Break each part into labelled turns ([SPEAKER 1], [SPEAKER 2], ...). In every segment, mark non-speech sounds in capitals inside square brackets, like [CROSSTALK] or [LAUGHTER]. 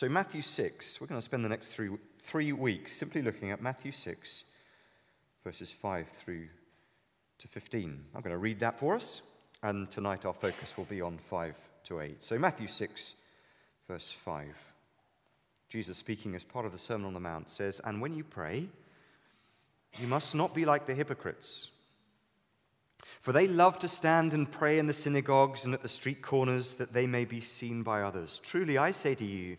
[SPEAKER 1] So, Matthew 6, we're going to spend the next three, three weeks simply looking at Matthew 6, verses 5 through to 15. I'm going to read that for us, and tonight our focus will be on 5 to 8. So, Matthew 6, verse 5. Jesus, speaking as part of the Sermon on the Mount, says, And when you pray, you must not be like the hypocrites. For they love to stand and pray in the synagogues and at the street corners that they may be seen by others. Truly, I say to you,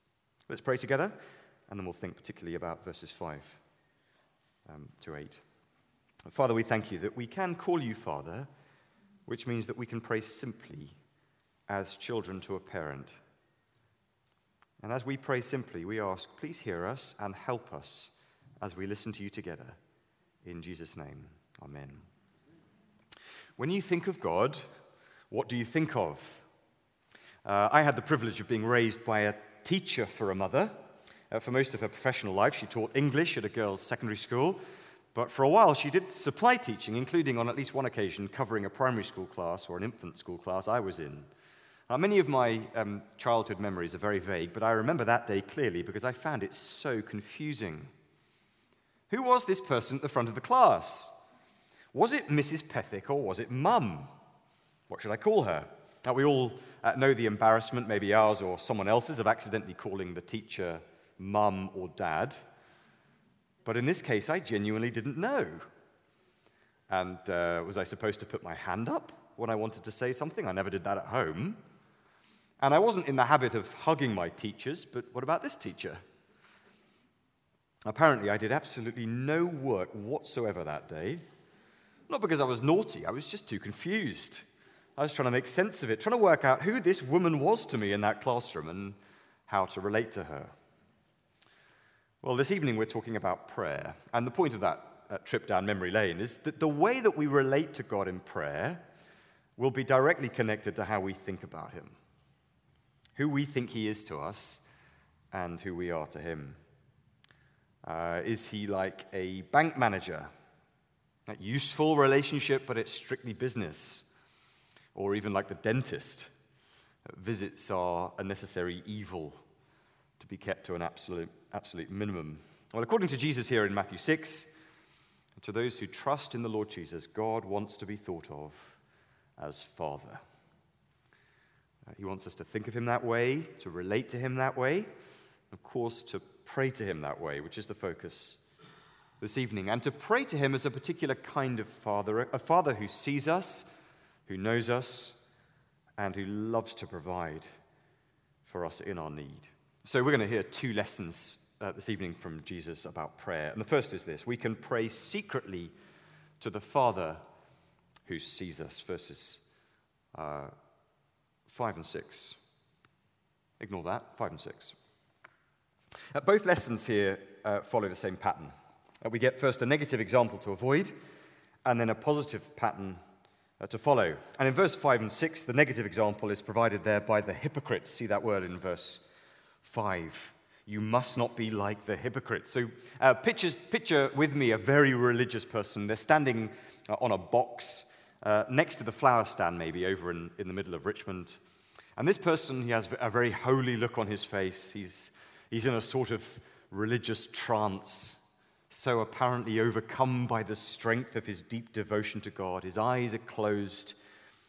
[SPEAKER 1] Let's pray together, and then we'll think particularly about verses 5 um, to 8. Father, we thank you that we can call you Father, which means that we can pray simply as children to a parent. And as we pray simply, we ask, please hear us and help us as we listen to you together. In Jesus' name, amen. When you think of God, what do you think of? Uh, I had the privilege of being raised by a teacher for a mother. Uh, for most of her professional life, she taught English at a girls' secondary school. But for a while, she did supply teaching, including on at least one occasion covering a primary school class or an infant school class I was in. Now, many of my um, childhood memories are very vague, but I remember that day clearly because I found it so confusing. Who was this person at the front of the class? Was it Mrs. Pethick or was it Mum? What should I call her? Now, we all uh, know the embarrassment, maybe ours or someone else's, of accidentally calling the teacher Mum or Dad. But in this case, I genuinely didn't know. And uh, was I supposed to put my hand up when I wanted to say something? I never did that at home. And I wasn't in the habit of hugging my teachers, but what about this teacher? Apparently, I did absolutely no work whatsoever that day. Not because I was naughty, I was just too confused. I was trying to make sense of it, trying to work out who this woman was to me in that classroom and how to relate to her. Well, this evening we're talking about prayer. And the point of that uh, trip down memory lane is that the way that we relate to God in prayer will be directly connected to how we think about Him who we think he is to us and who we are to him. Uh, is he like a bank manager? A useful relationship, but it's strictly business. Or even like the dentist. Visits are a necessary evil to be kept to an absolute, absolute minimum. Well, according to Jesus here in Matthew 6, to those who trust in the Lord Jesus, God wants to be thought of as Father. Uh, he wants us to think of him that way, to relate to him that way, of course, to pray to him that way, which is the focus this evening. And to pray to him as a particular kind of father, a father who sees us, who knows us, and who loves to provide for us in our need. So, we're going to hear two lessons uh, this evening from Jesus about prayer. And the first is this we can pray secretly to the Father who sees us, verses uh, 5 and 6. Ignore that, 5 and 6. Uh, both lessons here uh, follow the same pattern. Uh, we get first a negative example to avoid, and then a positive pattern to follow. And in verse 5 and 6, the negative example is provided there by the hypocrites. See that word in verse 5. You must not be like the hypocrites. So, uh, pictures, picture with me a very religious person. They're standing uh, on a box uh, next to the flower stand, maybe over in, in the middle of Richmond. And this person, he has a very holy look on his face. He's, he's in a sort of religious trance, so apparently overcome by the strength of his deep devotion to God. His eyes are closed,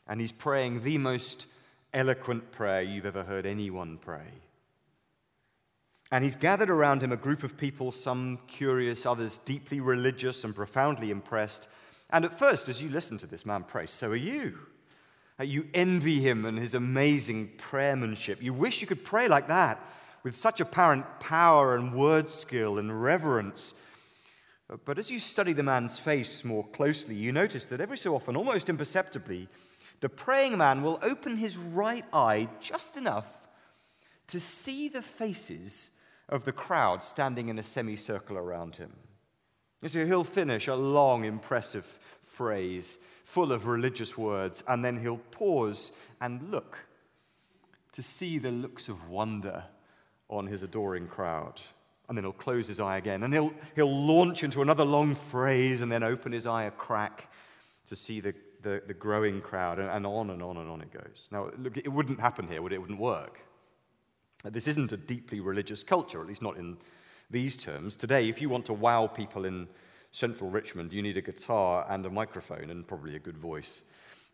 [SPEAKER 1] and he's praying the most eloquent prayer you've ever heard anyone pray. And he's gathered around him a group of people, some curious, others deeply religious and profoundly impressed. And at first, as you listen to this man pray, so are you. Uh, you envy him and his amazing prayermanship. You wish you could pray like that with such apparent power and word skill and reverence. But as you study the man's face more closely, you notice that every so often, almost imperceptibly, the praying man will open his right eye just enough to see the faces of the crowd standing in a semicircle around him. So he'll finish a long, impressive phrase full of religious words, and then he'll pause and look to see the looks of wonder on his adoring crowd. And then he'll close his eye again, and he'll, he'll launch into another long phrase and then open his eye a crack to see the, the, the growing crowd, and, and on and on and on it goes. Now, look, it wouldn't happen here, would it? It wouldn't work. This isn't a deeply religious culture, at least not in these terms. Today, if you want to wow people in central Richmond, you need a guitar and a microphone and probably a good voice.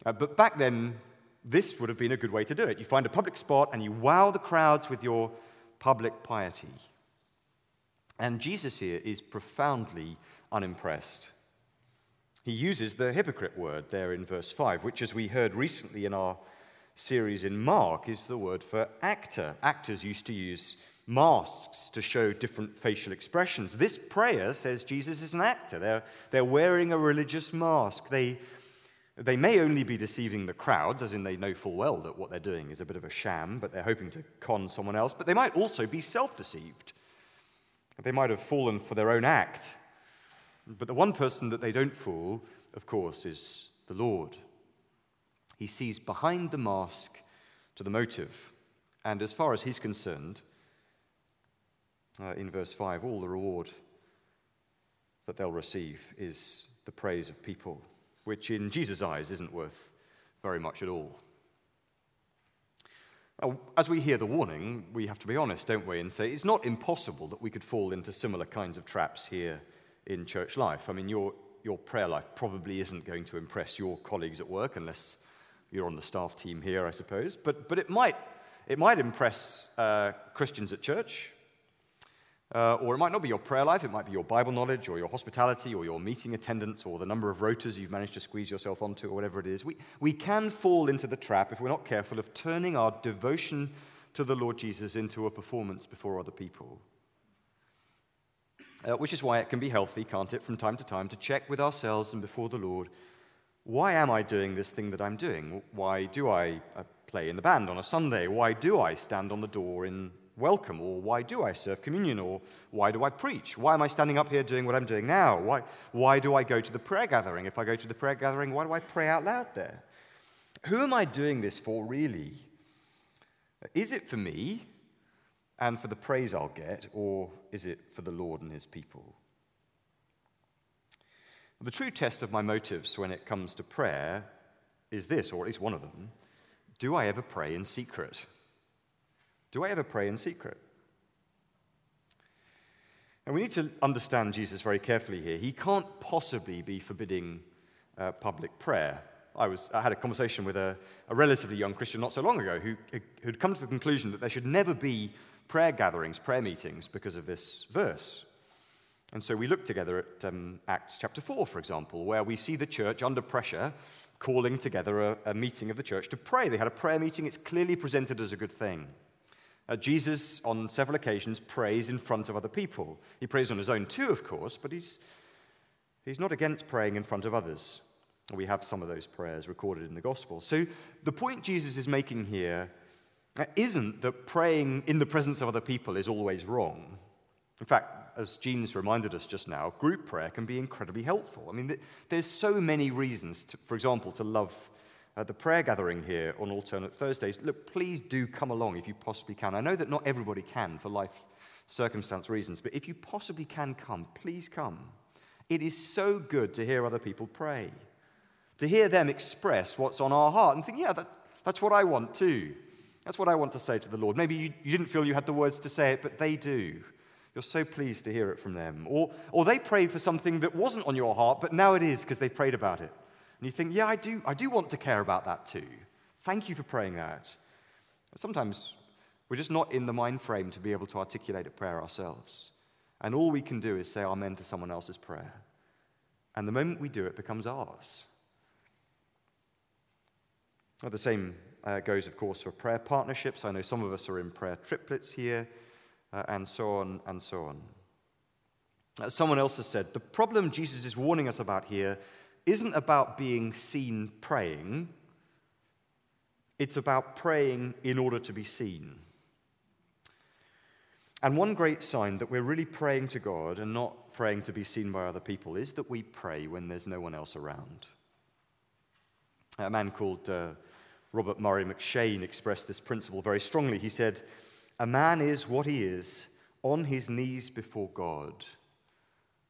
[SPEAKER 1] Uh, but back then, this would have been a good way to do it. You find a public spot and you wow the crowds with your public piety. And Jesus here is profoundly unimpressed. He uses the hypocrite word there in verse 5, which, as we heard recently in our series in Mark is the word for actor. Actors used to use masks to show different facial expressions. This prayer says Jesus is an actor. They're, they're wearing a religious mask. They, they may only be deceiving the crowds, as in they know full well that what they're doing is a bit of a sham, but they're hoping to con someone else. But they might also be self deceived. They might have fallen for their own act. But the one person that they don't fool, of course, is the Lord. He sees behind the mask to the motive. And as far as he's concerned, uh, in verse 5, all the reward that they'll receive is the praise of people, which in Jesus' eyes isn't worth very much at all. As we hear the warning, we have to be honest, don't we, and say it's not impossible that we could fall into similar kinds of traps here in church life. I mean, your, your prayer life probably isn't going to impress your colleagues at work unless you're on the staff team here, I suppose. But, but it, might, it might impress uh, Christians at church. Uh, or it might not be your prayer life, it might be your Bible knowledge, or your hospitality, or your meeting attendance, or the number of rotas you've managed to squeeze yourself onto, or whatever it is. We, we can fall into the trap, if we're not careful, of turning our devotion to the Lord Jesus into a performance before other people. Uh, which is why it can be healthy, can't it, from time to time, to check with ourselves and before the Lord why am I doing this thing that I'm doing? Why do I uh, play in the band on a Sunday? Why do I stand on the door in welcome? Or why do I serve communion? Or why do I preach? Why am I standing up here doing what I'm doing now? Why, why do I go to the prayer gathering? If I go to the prayer gathering, why do I pray out loud there? Who am I doing this for, really? Is it for me and for the praise I'll get, or is it for the Lord and his people? The true test of my motives when it comes to prayer is this, or at least one of them do I ever pray in secret? Do I ever pray in secret? And we need to understand Jesus very carefully here. He can't possibly be forbidding uh, public prayer. I, was, I had a conversation with a, a, relatively young Christian not so long ago who had come to the conclusion that there should never be prayer gatherings, prayer meetings, because of this verse. And so we look together at um, Acts chapter 4, for example, where we see the church under pressure calling together a, a, meeting of the church to pray. They had a prayer meeting, it's clearly presented as a good thing. Uh, Jesus, on several occasions, prays in front of other people. He prays on his own too, of course, but he's, he's not against praying in front of others. We have some of those prayers recorded in the gospel. So the point Jesus is making here uh, isn't that praying in the presence of other people is always wrong. In fact, as Jean's reminded us just now, group prayer can be incredibly helpful. I mean, there's so many reasons, to, for example, to love uh, the prayer gathering here on alternate Thursdays. Look, please do come along if you possibly can. I know that not everybody can for life circumstance reasons, but if you possibly can come, please come. It is so good to hear other people pray, to hear them express what's on our heart and think, yeah, that, that's what I want too. That's what I want to say to the Lord. Maybe you, you didn't feel you had the words to say it, but they do. You're so pleased to hear it from them. Or, or they prayed for something that wasn't on your heart, but now it is because they prayed about it. And you think, yeah, I do, I do want to care about that too. Thank you for praying that. Sometimes We're just not in the mind frame to be able to articulate a prayer ourselves. And all we can do is say amen to someone else's prayer. And the moment we do, it becomes ours. Well, the same uh, goes, of course, for prayer partnerships. I know some of us are in prayer triplets here, uh, and so on and so on. As someone else has said, the problem Jesus is warning us about here isn't about being seen praying, it's about praying in order to be seen. And one great sign that we're really praying to God and not praying to be seen by other people is that we pray when there's no one else around. A man called uh, Robert Murray M'Cheyne expressed this principle very strongly. He said, A man is what he is on his knees before God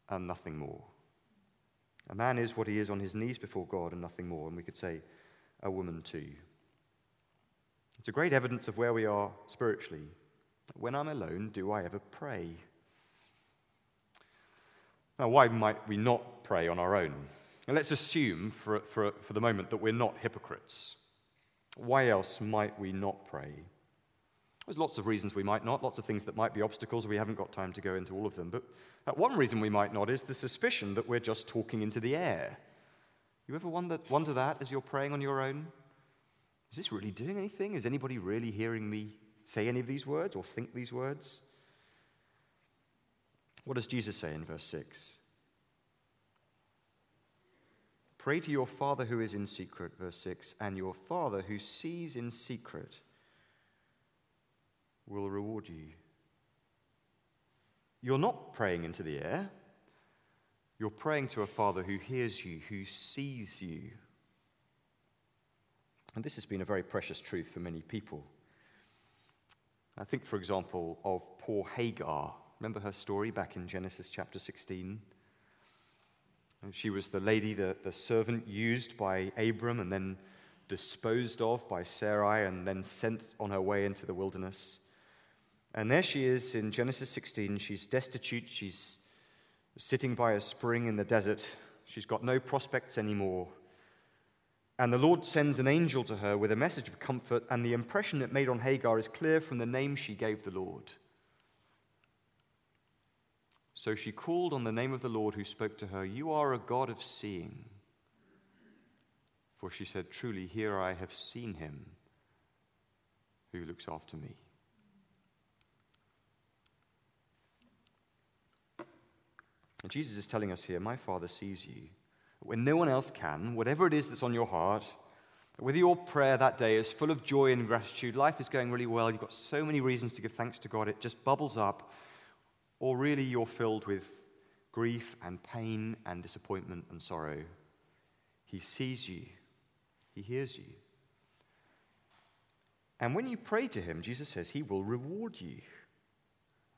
[SPEAKER 1] and nothing more. A man is what he is on his knees before God and nothing more. And we could say, a woman too. It's a great evidence of where we are spiritually. When I'm alone, do I ever pray? Now, why might we not pray on our own? And let's assume for, for, for the moment that we're not hypocrites. Why else might we not pray? There's lots of reasons we might not, lots of things that might be obstacles. We haven't got time to go into all of them. But uh, one reason we might not is the suspicion that we're just talking into the air. You ever wonder, wonder that as you're praying on your own? Is this really doing anything? Is anybody really hearing me say any of these words or think these words? What does Jesus say in verse 6? Pray to your Father who is in secret, verse 6, and your Father who sees in secret will reward you. You're not praying into the air. You're praying to a Father who hears you, who sees you. And this has been a very precious truth for many people. I think, for example, of poor Hagar. Remember her story back in Genesis chapter 16? She was the lady, the, the servant used by Abram and then disposed of by Sarai and then sent on her way into the wilderness. And there she is in Genesis 16. She's destitute. She's sitting by a spring in the desert. She's got no prospects anymore. And the Lord sends an angel to her with a message of comfort, and the impression it made on Hagar is clear from the name she gave the Lord. So she called on the name of the Lord who spoke to her, You are a God of seeing. For she said, Truly, here I have seen him who looks after me. And Jesus is telling us here, My Father sees you. When no one else can, whatever it is that's on your heart, whether your prayer that day is full of joy and gratitude, life is going really well, you've got so many reasons to give thanks to God, it just bubbles up or really you're filled with grief and pain and disappointment and sorrow. He sees you, He hears you. And when you pray to Him, Jesus says He will reward you.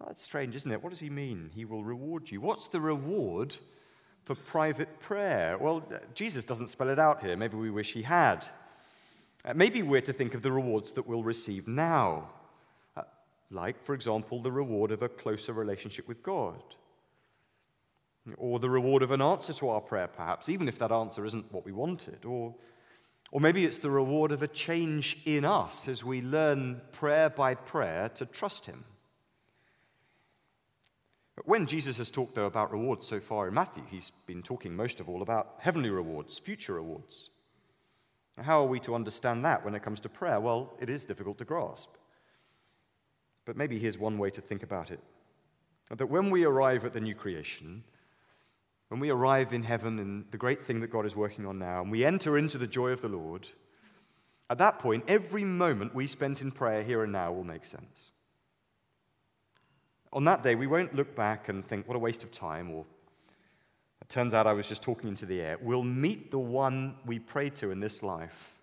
[SPEAKER 1] Well, that's strange, isn't it? What does He mean? He will reward you. What's the reward for private prayer? Well, Jesus doesn't spell it out here. Maybe we wish He had. Uh, maybe we're to think of the rewards that we'll receive now like, for example, the reward of a closer relationship with God. Or the reward of an answer to our prayer, perhaps, even if that answer isn't what we wanted. Or, or maybe it's the reward of a change in us as we learn prayer by prayer to trust Him. When Jesus has talked, though, about rewards so far in Matthew, he's been talking most of all about heavenly rewards, future rewards. How are we to understand that when it comes to prayer? Well, it is difficult to grasp. But maybe here's one way to think about it that when we arrive at the new creation, when we arrive in heaven and the great thing that God is working on now, and we enter into the joy of the Lord, at that point, every moment we spent in prayer here and now will make sense. On that day, we won't look back and think, what a waste of time, or it turns out I was just talking into the air. We'll meet the one we prayed to in this life,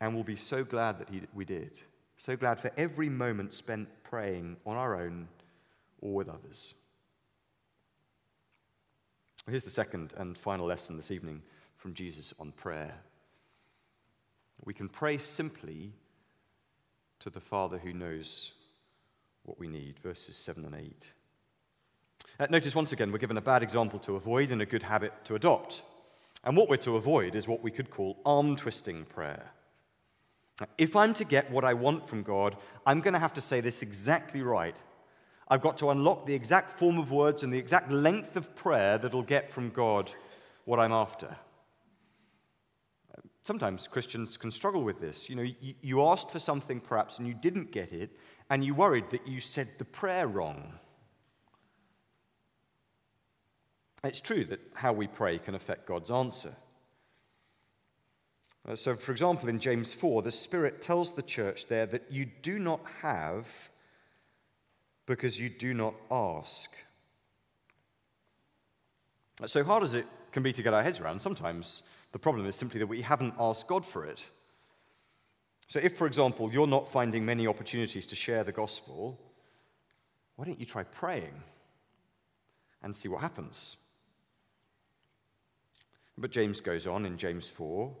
[SPEAKER 1] and we'll be so glad that he, we did. So glad for every moment spent praying on our own or with others. Here's the second and final lesson this evening from Jesus on prayer. We can pray simply to the Father who knows what we need, verses 7 and 8. Uh, notice once again, we're given a bad example to avoid and a good habit to adopt. And what we're to avoid is what we could call arm twisting prayer. If I'm to get what I want from God, I'm going to have to say this exactly right. I've got to unlock the exact form of words and the exact length of prayer that'll get from God what I'm after. Sometimes Christians can struggle with this. You know, you, asked for something perhaps and you didn't get it, and you worried that you said the prayer wrong. It's true that how we pray can affect God's answer. Uh, so, for example, in James 4, the Spirit tells the church there that you do not have because you do not ask. So how does it can be to get our heads around, sometimes the problem is simply that we haven't asked God for it. So, if, for example, you're not finding many opportunities to share the gospel, why don't you try praying and see what happens? But James goes on in James 4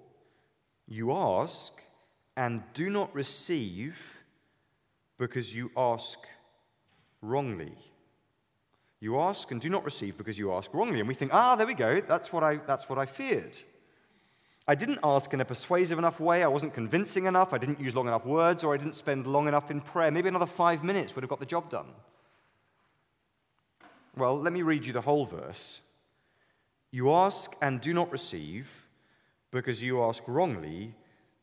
[SPEAKER 1] You ask and do not receive because you ask wrongly. You ask and do not receive because you ask wrongly. And we think, ah, there we go, that's what I, that's what I feared. I didn't ask in a persuasive enough way, I wasn't convincing enough, I didn't use long enough words, or I didn't spend long enough in prayer. Maybe another five minutes would have got the job done. Well, let me read you the whole verse. You ask and do not receive because you ask wrongly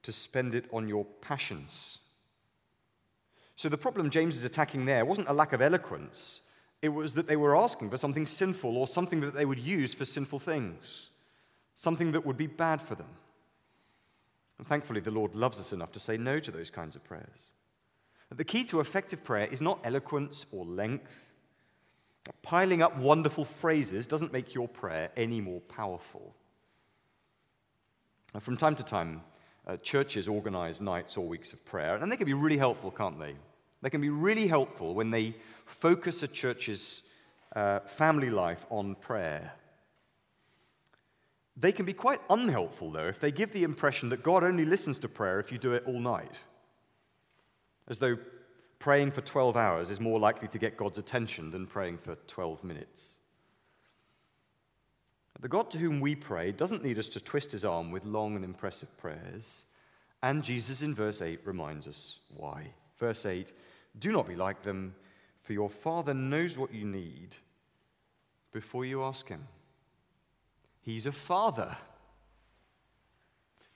[SPEAKER 1] to spend it on your passions. So the problem James is attacking there wasn't a lack of eloquence, it was that they were asking for something sinful or something that they would use for sinful things, something that would be bad for them. And thankfully, the Lord loves us enough to say no to those kinds of prayers. The key to effective prayer is not eloquence or length Piling up wonderful phrases doesn't make your prayer any more powerful. From time to time, uh, churches organize nights or weeks of prayer, and they can be really helpful, can't they? They can be really helpful when they focus a church's uh, family life on prayer. They can be quite unhelpful, though, if they give the impression that God only listens to prayer if you do it all night. As though praying for 12 hours is more likely to get God's attention than praying for 12 minutes. The God to whom we pray doesn't need us to twist his arm with long and impressive prayers. And Jesus in verse 8 reminds us why. Verse 8 Do not be like them, for your Father knows what you need before you ask him. He's a father.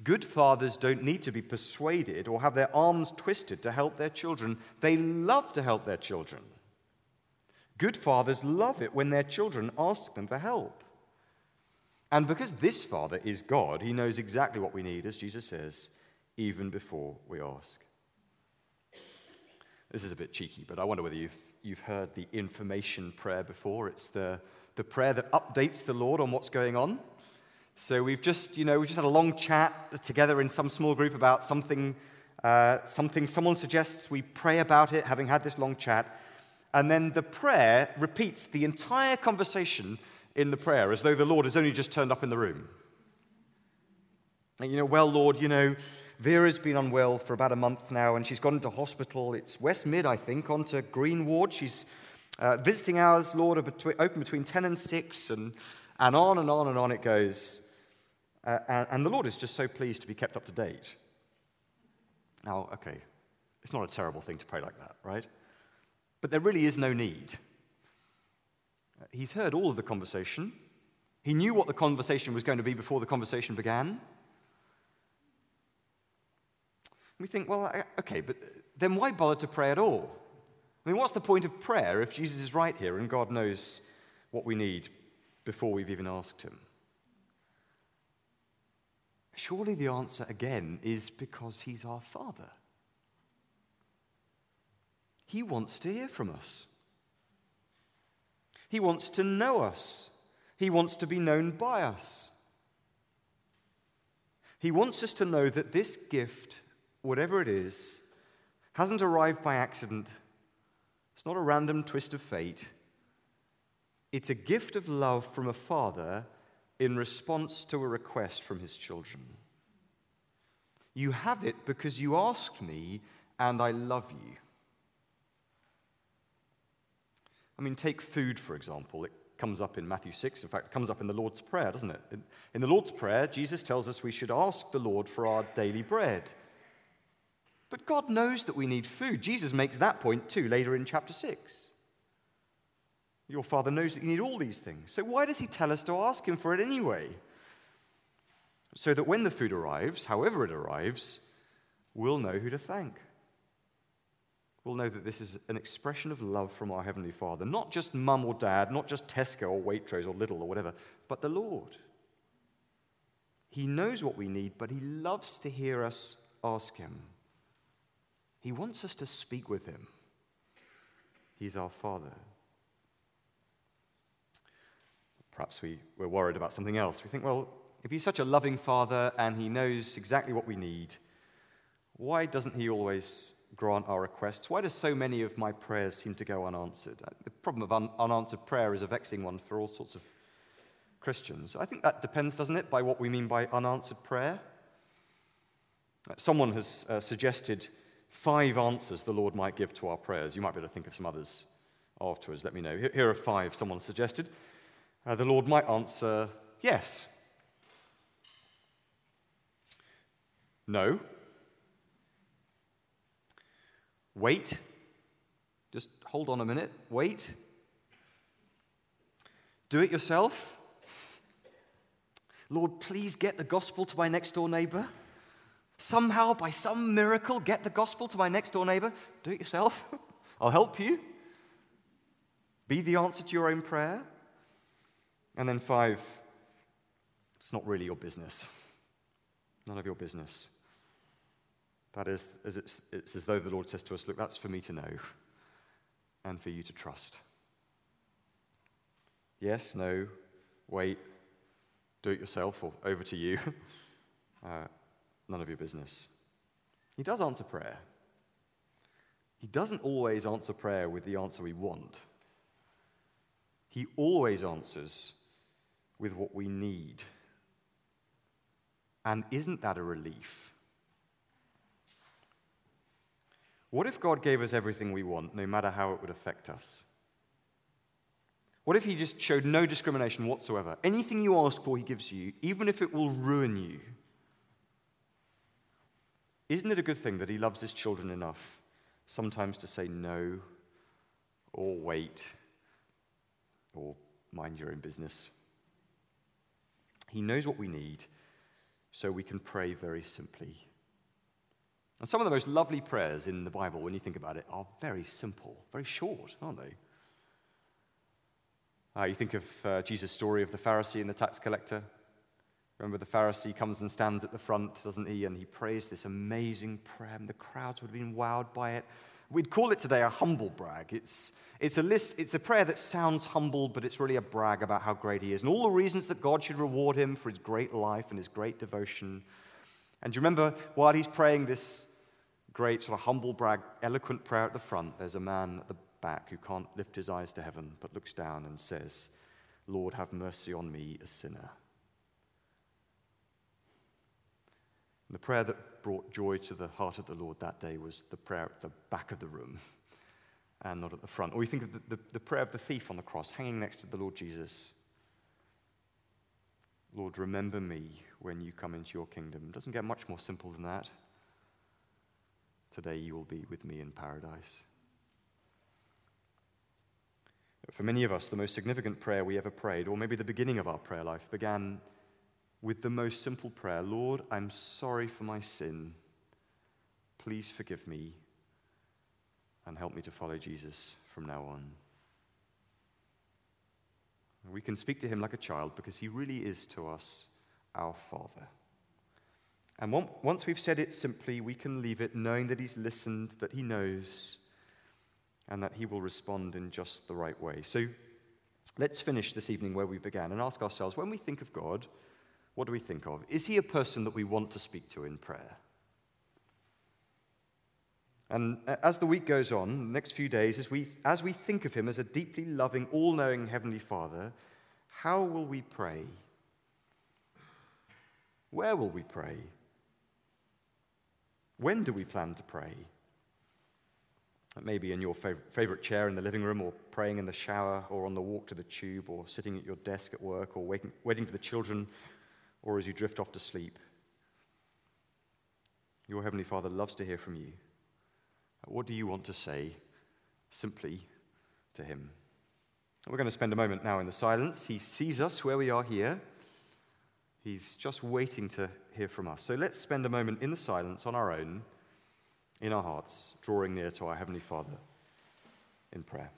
[SPEAKER 1] Good fathers don't need to be persuaded or have their arms twisted to help their children. They love to help their children. Good fathers love it when their children ask them for help. And because this Father is God, he knows exactly what we need, as Jesus says, even before we ask. This is a bit cheeky, but I wonder whether you've, you've heard the information prayer before. It's the, the prayer that updates the Lord on what's going on. So we've just, you know, we just had a long chat together in some small group about something, uh, something someone suggests. We pray about it, having had this long chat. And then the prayer repeats the entire conversation in the prayer as though the Lord has only just turned up in the room. And, you know, well, Lord, you know, Vera's been unwell for about a month now and she's gone into hospital. It's West Mid, I think, onto Green Ward. She's uh, visiting hours, Lord, are between, open between 10 and 6. And and on and on and on it goes. Uh, and, and the Lord is just so pleased to be kept up to date. Now, okay, it's not a terrible thing to pray like that, right? But there really is no need. Uh, he's heard all of the conversation. He knew what the conversation was going to be before the conversation began. We think, well, okay, but then why bother to pray at all? I mean, what's the point of prayer if Jesus is right here and God knows what we need before we've even asked him? Surely the answer again is because he's our Father. He wants to hear from us. He wants to know us. He wants to be known by us. He wants us to know that this gift, whatever it is, hasn't arrived by accident. It's not a random twist of fate. It's a gift of love from a father in response to a request from his children. You have it because you asked me, and I love you. I mean, take food, for example. It comes up in Matthew 6. In fact, it comes up in the Lord's Prayer, doesn't it? In the Lord's Prayer, Jesus tells us we should ask the Lord for our daily bread. But God knows that we need food. Jesus makes that point too later in chapter 6. Your Father knows that you need all these things. So why does He tell us to ask Him for it anyway? So that when the food arrives, however it arrives, we'll know who to thank. We'll know that this is an expression of love from our Heavenly Father. Not just mum or dad, not just Tesco or Waitrose or Lidl or whatever, but the Lord. He knows what we need, but He loves to hear us ask Him. He wants us to speak with Him. He's our Father. Perhaps we, we're worried about something else. We think, well, if He's such a loving Father and He knows exactly what we need, why doesn't He always grant our requests? Why do so many of my prayers seem to go unanswered? Uh, the problem of un- unanswered prayer is a vexing one for all sorts of Christians. I think that depends, doesn't it, by what we mean by unanswered prayer? Uh, someone has uh, suggested five answers the Lord might give to our prayers. You might be able to think of some others afterwards. Let me know. Here are five someone suggested. Uh, the Lord might answer yes, no, Wait. Just hold on a minute. Wait. Do it yourself. Lord, please get the gospel to my next door neighbor. Somehow, by some miracle, get the gospel to my next door neighbor. Do it yourself. [LAUGHS] I'll help you. Be the answer to your own prayer. And then, five, it's not really your business. None of your business. That is, it's, it's as though the Lord says to us, Look, that's for me to know and for you to trust. Yes, no, wait, do it yourself, or over to you. [LAUGHS] uh, none of your business. He does answer prayer. He doesn't always answer prayer with the answer we want. He always answers with what we need. And isn't that a relief? What if God gave us everything we want, no matter how it would affect us? What if He just showed no discrimination whatsoever? Anything you ask for, He gives you, even if it will ruin you. Isn't it a good thing that He loves His children enough sometimes to say no, or wait, or mind your own business? He knows what we need, so we can pray very simply. And some of the most lovely prayers in the Bible, when you think about it, are very simple, very short, aren't they? Uh, you think of uh, Jesus' story of the Pharisee and the tax collector. Remember, the Pharisee comes and stands at the front, doesn't he? And he prays this amazing prayer, and the crowds would have been wowed by it. We'd call it today a humble brag. It's, it's, a list, it's a prayer that sounds humble, but it's really a brag about how great he is and all the reasons that God should reward him for his great life and his great devotion. And do you remember, while he's praying this great, sort of humble brag, eloquent prayer at the front, there's a man at the back who can't lift his eyes to heaven but looks down and says, Lord, have mercy on me, a sinner. And the prayer that brought joy to the heart of the Lord that day was the prayer at the back of the room [LAUGHS] and not at the front. Or you think of the, the, the prayer of the thief on the cross hanging next to the Lord Jesus. Lord, remember me when you come into your kingdom. It doesn't get much more simple than that. Today you will be with me in paradise. For many of us, the most significant prayer we ever prayed, or maybe the beginning of our prayer life, began with the most simple prayer Lord, I'm sorry for my sin. Please forgive me and help me to follow Jesus from now on. We can speak to him like a child because he really is to us our Father. And once we've said it simply, we can leave it knowing that He's listened, that He knows, and that He will respond in just the right way. So let's finish this evening where we began and ask ourselves when we think of God, what do we think of? Is He a person that we want to speak to in prayer? And as the week goes on, the next few days, as we, as we think of Him as a deeply loving, all knowing Heavenly Father, how will we pray? Where will we pray? When do we plan to pray? Maybe in your favorite chair in the living room, or praying in the shower, or on the walk to the tube, or sitting at your desk at work, or waiting, waiting for the children, or as you drift off to sleep. Your Heavenly Father loves to hear from you. What do you want to say simply to Him? We're going to spend a moment now in the silence. He sees us where we are here. He's just waiting to hear from us. So let's spend a moment in the silence on our own, in our hearts, drawing near to our Heavenly Father in prayer.